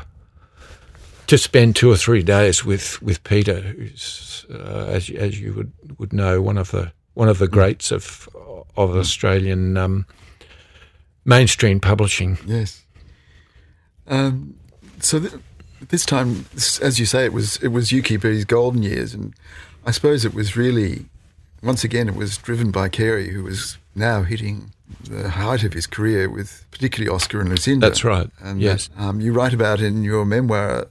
to spend two or three days with, with Peter, who's uh, as as you would, would know one of the one of the mm. greats of of mm. Australian um, mainstream publishing. Yes. Um, so th- this time, as you say, it was it was UQP's golden years, and I suppose it was really once again, it was driven by Carey, who was now hitting the height of his career with particularly Oscar and Lucinda. That's right. And yes. Um, you write about in your memoir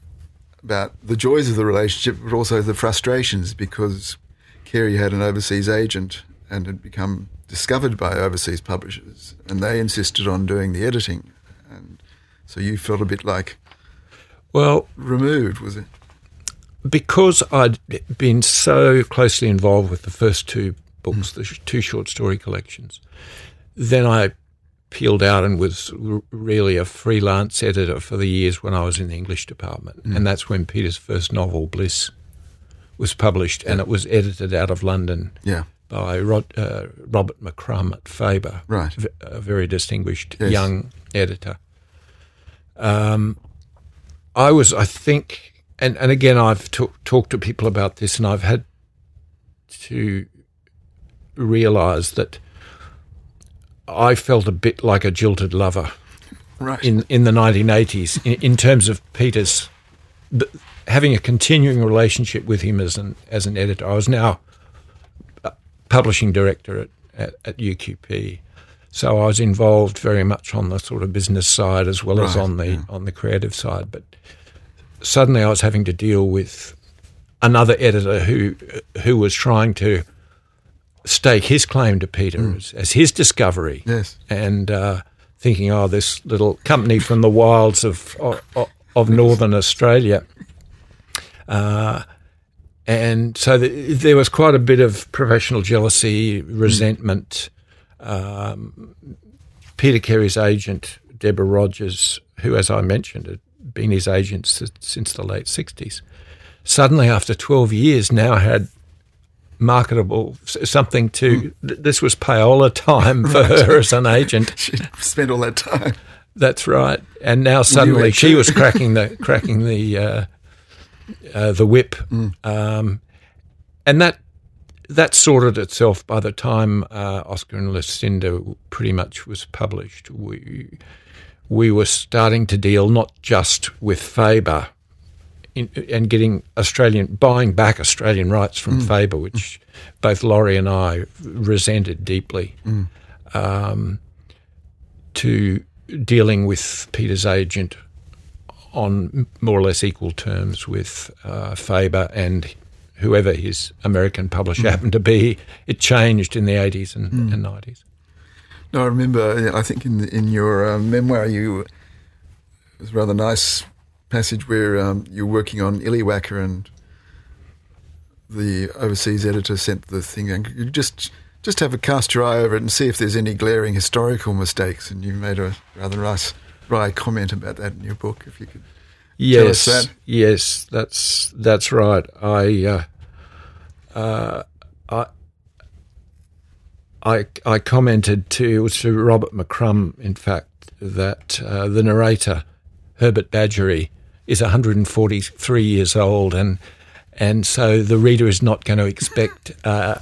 about the joys of the relationship, but also the frustrations because Carey had an overseas agent and had become discovered by overseas publishers, and they insisted on doing the editing. And so you felt a bit like well removed, was it? Because I'd been so closely involved with the first two books, the two short story collections, then I peeled out and was really a freelance editor for the years when I was in the English department. Mm. And that's when Peter's first novel, Bliss, was published, yeah. and it was edited out of London. Yeah. By Rod, uh, Robert McCrum at Faber, right? A very distinguished yes. young editor. Um, I was, I think, and and again, I've t- talked to people about this, and I've had to realise that I felt a bit like a jilted lover, right. in in the 1980s, in, in terms of Peter's having a continuing relationship with him as an as an editor. I was now publishing director at, at, at UQP. So I was involved very much on the sort of business side as well right, as on the yeah. on the creative side. But suddenly I was having to deal with another editor who who was trying to stake his claim to Peter mm. as, as, his discovery. Yes, and uh, thinking, oh, this little company from the wilds of of, of northern Australia. Uh, and so the, there was quite a bit of professional jealousy, resentment. Mm. Um, Peter Carey's agent, Deborah Rogers, who, as I mentioned, had been his agent since the late 60s, suddenly after 12 years now had marketable something to mm. this was payola time for right. her as an agent she spent all that time that's right and now suddenly she was cracking the cracking the uh, uh, the whip mm. um, and that that sorted itself by the time uh, Oscar and Lucinda pretty much was published. We we were starting to deal not just with Faber in, and getting Australian buying back Australian rights from mm. Faber, which mm. both Laurie and I resented deeply, mm. um, to dealing with Peter's agent on more or less equal terms with uh, Faber and whoever his American publisher mm. happened to be. It changed in the 80s and, mm. and 90s. No, I remember, I think in, in your uh, memoir, you, it was a rather nice passage where um, you're working on Illywhacker and the overseas editor sent the thing and you just just have a cast your eye over it and see if there's any glaring historical mistakes. And you made a rather nice wry comment about that in your book. If you could yes, that. yes, that's that's right. I uh, uh, I. I, I commented to, to Robert McCrum, in fact, that uh, the narrator, Herbert Badgery, is 143 years old, and and so the reader is not going to expect uh,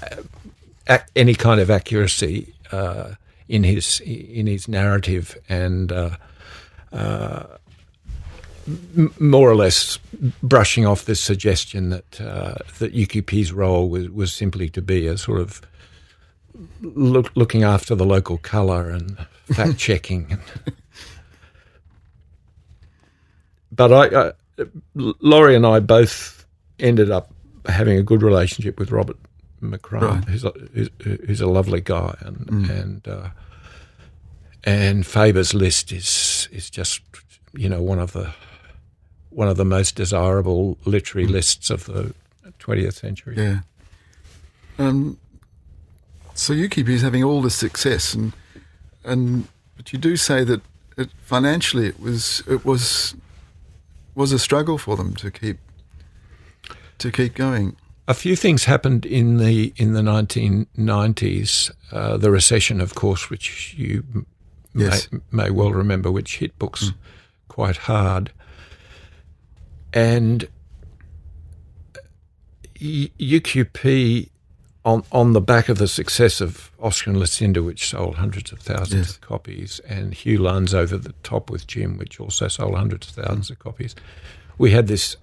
any kind of accuracy uh, in his in his narrative, and uh, uh, more or less brushing off this suggestion that uh, that UQP's role was, was simply to be a sort of look, looking after the local colour and fact checking. but I, I, Laurie and I both ended up having a good relationship with Robert McCrum, right. who's, a, who's, who's, a lovely guy, and mm. and uh, and Faber's list is is just you know one of the one of the most desirable literary mm. lists of the 20th century. Yeah. Um, so UQP is having all this success, and and but you do say that it, financially it was it was was a struggle for them to keep to keep going. A few things happened in the in the 1990s. Uh, the recession, of course, which you yes. may, may, well remember, which hit books mm. quite hard, and UQP on on the back of the success of Oscar and Lucinda, which sold hundreds of thousands yes. of copies, and Hugh Lunn's Over the Top with Jim, which also sold hundreds of thousands of copies, we had this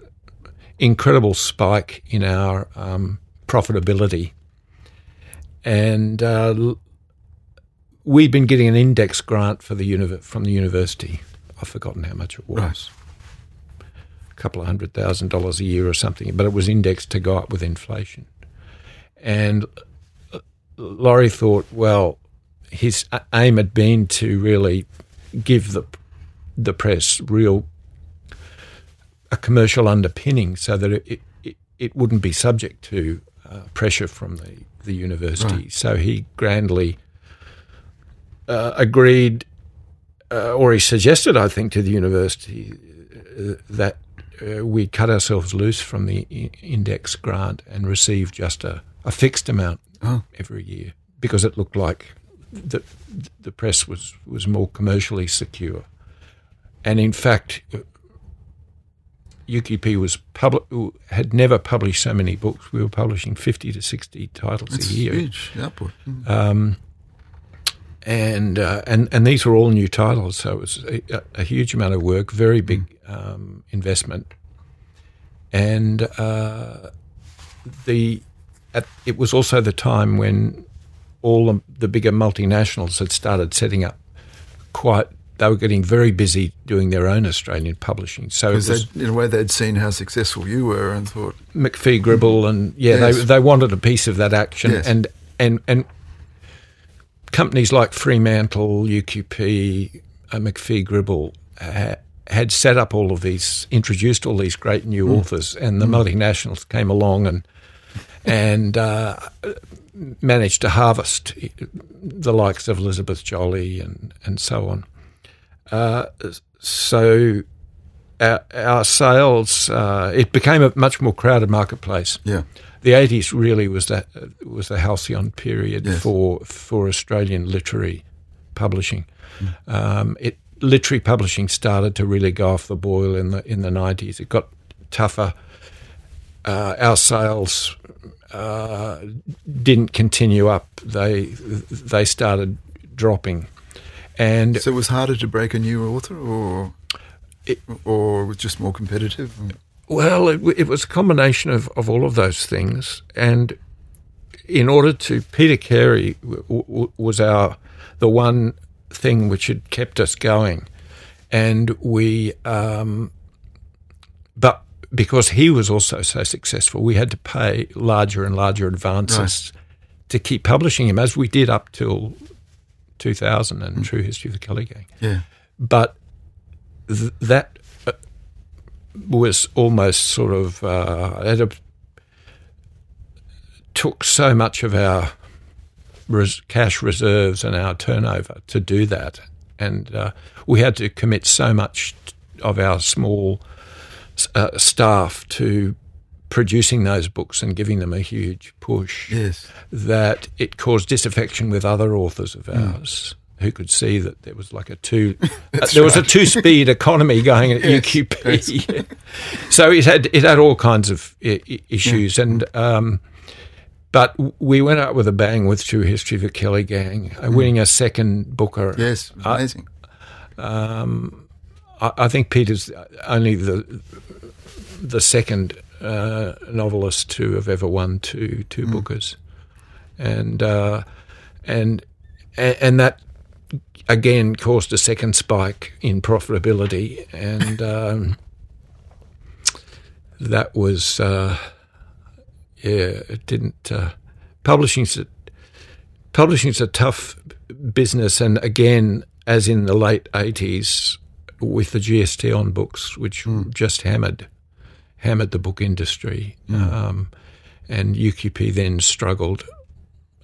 incredible spike in our um, profitability. And uh, we'd been getting an index grant for the uni- from the university. I've forgotten how much it was. Right. A couple of hundred thousand dollars a year or something, but it was indexed to go up with inflation. And Laurie thought, well, his aim had been to really give the the press real a commercial underpinning so that it, it, it wouldn't be subject to uh, pressure from the, the university. Right. So he grandly uh, agreed, uh, or he suggested, I think, to the university uh, that uh, we cut ourselves loose from the index grant and receive just a, a fixed amount oh. every year because it looked like the, the press was, was more commercially secure. And in fact, UQP was public had never published so many books. We were publishing fifty to sixty titles That's a year. Huge output. Mm. Um, and uh, and and these were all new titles, so it was a, a huge amount of work, very big um, investment, and uh, the at, it was also the time when all the, the bigger multinationals had started setting up quite they were getting very busy doing their own Australian publishing. So was, in a way they'd seen how successful you were and thought McPhee Gribble and yeah, yes. they they wanted a piece of that action yes. and and and companies like Fremantle, UQP, uh, McPhee Gribble. Uh, had set up all of these, introduced all these great new mm. authors, and the mm. multinationals came along and and uh, managed to harvest the likes of Elizabeth Jolley and and so on. Uh, so our, our sales, uh, it became a much more crowded marketplace. Yeah. The 80s really was that was the halcyon period yes. for for Australian literary publishing. Mm. Um, it literary publishing started to really go off the boil in the in the 90s. It got tougher. Uh, our sales uh, didn't continue up. They they started dropping, and so it was harder to break a new author, or it, or was just more competitive. Well, it, it was a combination of, of all of those things, and in order to Peter Carey w- w- was our the one thing which had kept us going, and we um, but because he was also so successful, we had to pay larger and larger advances right. to keep publishing him, as we did up till 2000 and mm. True History of the Kelly Gang. Yeah. But th- that uh, was almost sort of uh, a, took so much of our res- cash reserves and our turnover to do that, and uh, we had to commit so much of our small uh, staff to producing those books and giving them a huge push. Yes. That it caused disaffection with other authors of hmm. ours. Mm. Who could see that there was like a two, uh, there right. was a two-speed economy going at yes, UQP, so it had it had all kinds of I- issues, yeah. and um, but we went out with a bang with True History of the Kelly Gang, mm. winning a second Booker. Yes, uh, amazing. Uh, um, I, I, think Peter's only the the second uh, novelist to have ever won two two mm. Bookers, and uh, and and that again caused a second spike in profitability, and um, that was uh, yeah, it didn't. Uh, publishing's a, publishing's a tough business, and again, as in the late eighties, with the GST on books, which mm. just hammered hammered the book industry. Mm. Um, and UQP then struggled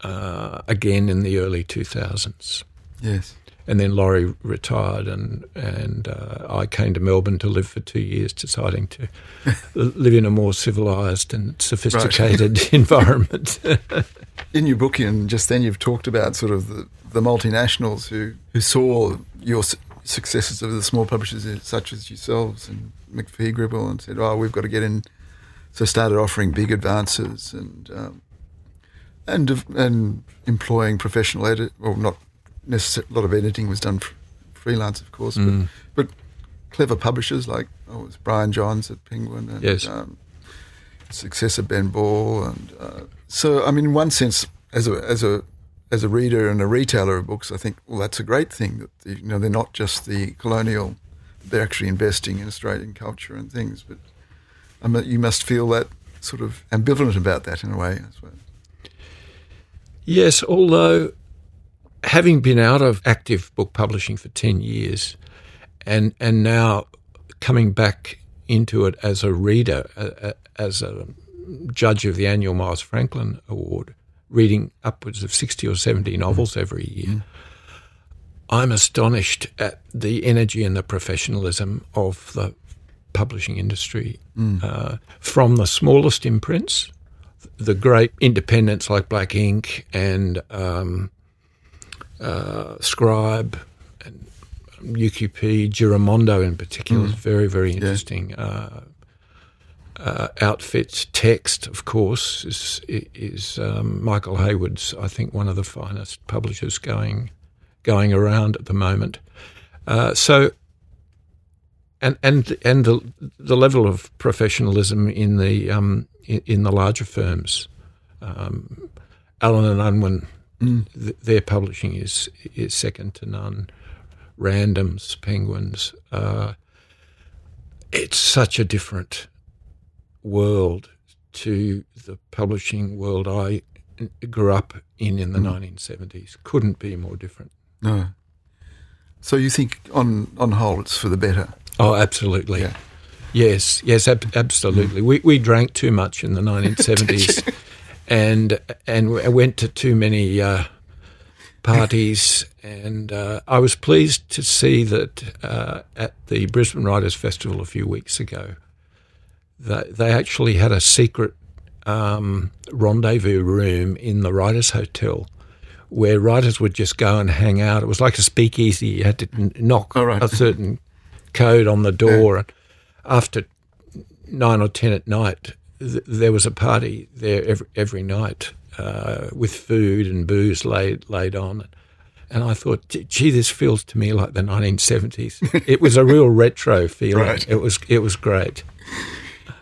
uh, again in the early 2000s. Yes. And then Laurie retired, and and uh, I came to Melbourne to live for two years, deciding to live in a more civilised and sophisticated right. environment. in your book, and just then, you've talked about sort of the, the multinationals who, who saw your successes of the small publishers, such as yourselves and McPhee Gribble, and said, "Oh, we've got to get in." So started offering big advances and um, and and employing professional edit, or not necessarily. A lot of editing was done freelance, of course, mm. but, but clever publishers like oh, it was Brian Johns at Penguin, and yes. um, successor Ben Ball, and uh, so I mean, in one sense, as a as a as a reader and a retailer of books, I think well that's a great thing that the, you know they're not just the colonial they're actually investing in Australian culture and things. But I mean, you must feel that sort of ambivalent about that in a way, I suppose. Yes, although having been out of active book publishing for 10 years and, and now coming back into it as a reader, uh, uh, as a judge of the annual Miles Franklin Award, reading upwards of 60 or 70 novels every year. Mm. I'm astonished at the energy and the professionalism of the publishing industry, mm. uh, from the smallest imprints, the great independents like Black Inc. and um, uh, Scribe and UQP, Giramondo in particular, mm. is very, very interesting. Yeah. Uh, uh, outfits. Text, of course, is is um, Michael Heyward's. I think one of the finest publishers going going around at the moment. Uh, so, and and and the the level of professionalism in the um, in, in, the larger firms, um, Allen and Unwin, mm. th- their publishing is is second to none. Randoms, Penguins. Uh, it's such a different world to the publishing world I grew up in in the mm. 1970s. Couldn't be more different. No. So you think on on whole it's for the better? Oh, absolutely. Yeah. Yes, yes, ab- absolutely. Mm. We we drank too much in the 1970s, and and went to too many uh, parties. And uh, I was pleased to see that uh, at the Brisbane Writers Festival a few weeks ago, that they actually had a secret um, rendezvous room in the Writers Hotel where writers would just go and hang out. It was like a speakeasy. You had to knock oh, right. a certain code on the door. Yeah. And after nine or ten at night, th- there was a party there every, every night uh, with food and booze laid laid on. And I thought, gee, this feels to me like the 1970s. it was a real retro feeling. Right. It was it was great.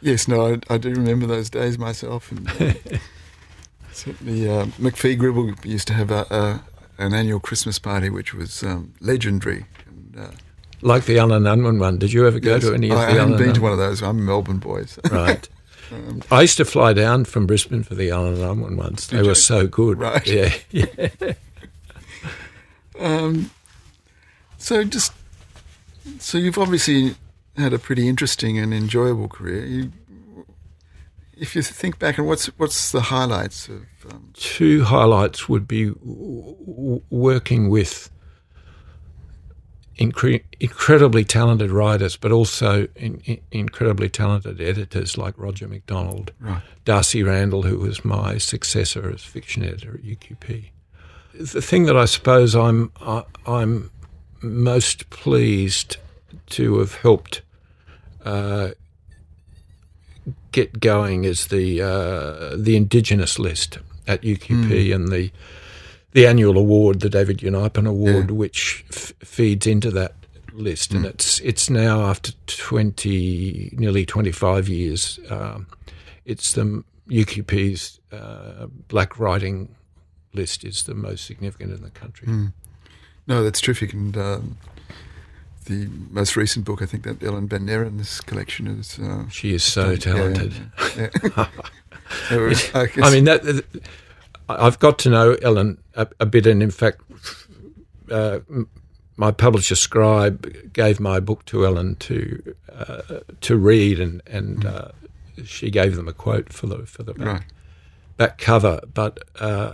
Yes, no, I, I do remember those days myself. And, uh, certainly, uh, McPhee Gribble used to have a, a, an annual Christmas party, which was um, legendary. And, uh, like the Allen Unwin one. Did you ever go yes, to any of I the I haven't been to one of those. I'm a Melbourne boy. So. Right. um, I used to fly down from Brisbane for the Allen Unwin ones. They were you? so good. Right. Yeah. yeah. um, so just so you've obviously had a pretty interesting and enjoyable career. You, if you think back, and what's what's the highlights of? Um, Two highlights would be w- working with incre- incredibly talented writers, but also in, in, incredibly talented editors like Roger McDonald, right. Darcy Randall, who was my successor as fiction editor at UQP. The thing that I suppose I'm I, I'm most pleased to have helped uh, get going is the uh, the Indigenous list at UQP mm. and the the annual award, the David Unaipon Award, yeah. which f- feeds into that list, mm. and it's it's now after twenty, nearly twenty five years. Um, it's the UQP's uh, black writing list is the most significant in the country. Mm. No, that's terrific, and um, the most recent book, I think that Ellen Van Neerven's collection is. Uh, she is so talented. Yeah, yeah. I, I mean that I've got to know Ellen a, a bit, and in fact, uh, my publisher Scribe gave my book to Ellen to uh, to read, and and mm. uh, she gave them a quote for the for the back, right. back cover. But uh,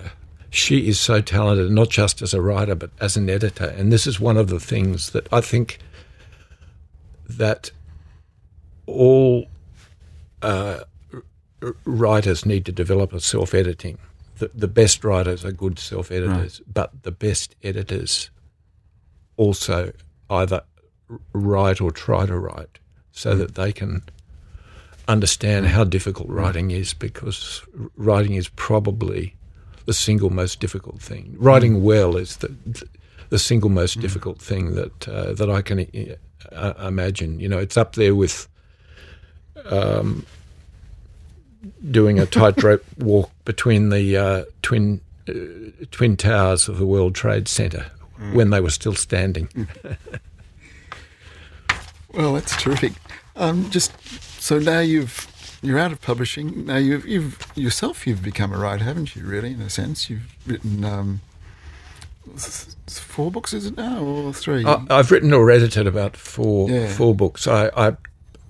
she is so talented, not just as a writer, but as an editor. And this is one of the things that I think that all uh, writers need to develop a self editing the, the best writers are good self editors, right. but the best editors also either write or try to write so mm. that they can understand how difficult writing is because writing is probably the single most difficult thing. Writing mm. well is the the single most mm. difficult thing that uh, that I can uh, imagine. You know, it's up there with um, doing a tightrope walk between the uh, twin uh, twin towers of the World Trade Center mm. when they were still standing. well, that's terrific. Um, just so now you've you're out of publishing. Now you've you've yourself you've become a writer, haven't you? Really, in a sense, you've written. Um, four books, is it now, or three? I, have written or edited about four yeah. four books. I, I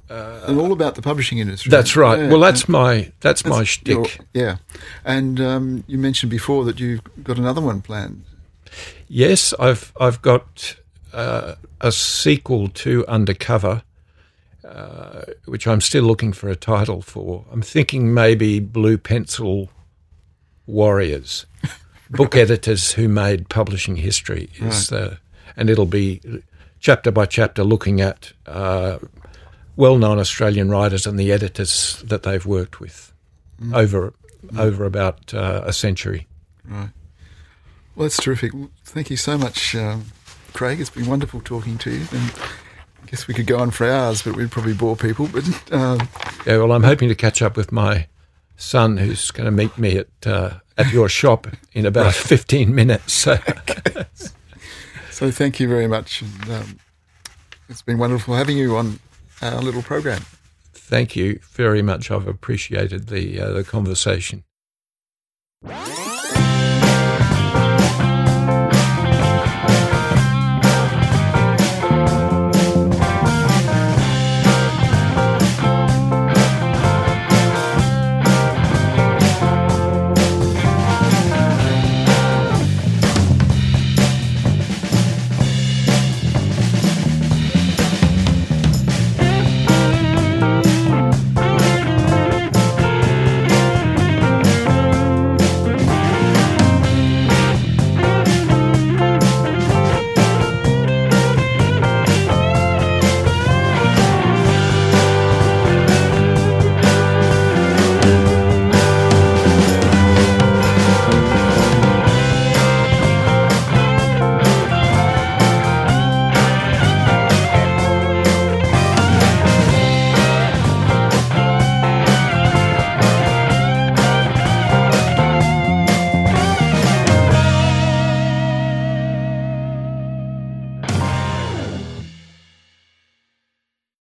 uh, and all about the publishing industry. That's right. Yeah, well, that's my that's, that's my shtick. yeah, and um, you mentioned before that you've got another one planned. Yes, I've I've got uh, a sequel to Undercover, uh, which I'm still looking for a title for. I'm thinking maybe Blue Pencil Warriors, book editors who made publishing history is, right. Uh, and it'll be chapter by chapter looking at uh, well-known Australian writers and the editors that they've worked with mm. over mm. over about uh, a century. Right. Well, that's terrific. Thank you so much, um, Craig. It's been wonderful talking to you. And guess we could go on for hours, but we'd probably bore people. But um, yeah, well, I'm hoping to catch up with my son, who's going to meet me at uh, at your shop in about right. 15 minutes. So. so thank you very much. And, um, it's been wonderful having you on our little program. Thank you very much. I've appreciated the uh, the conversation.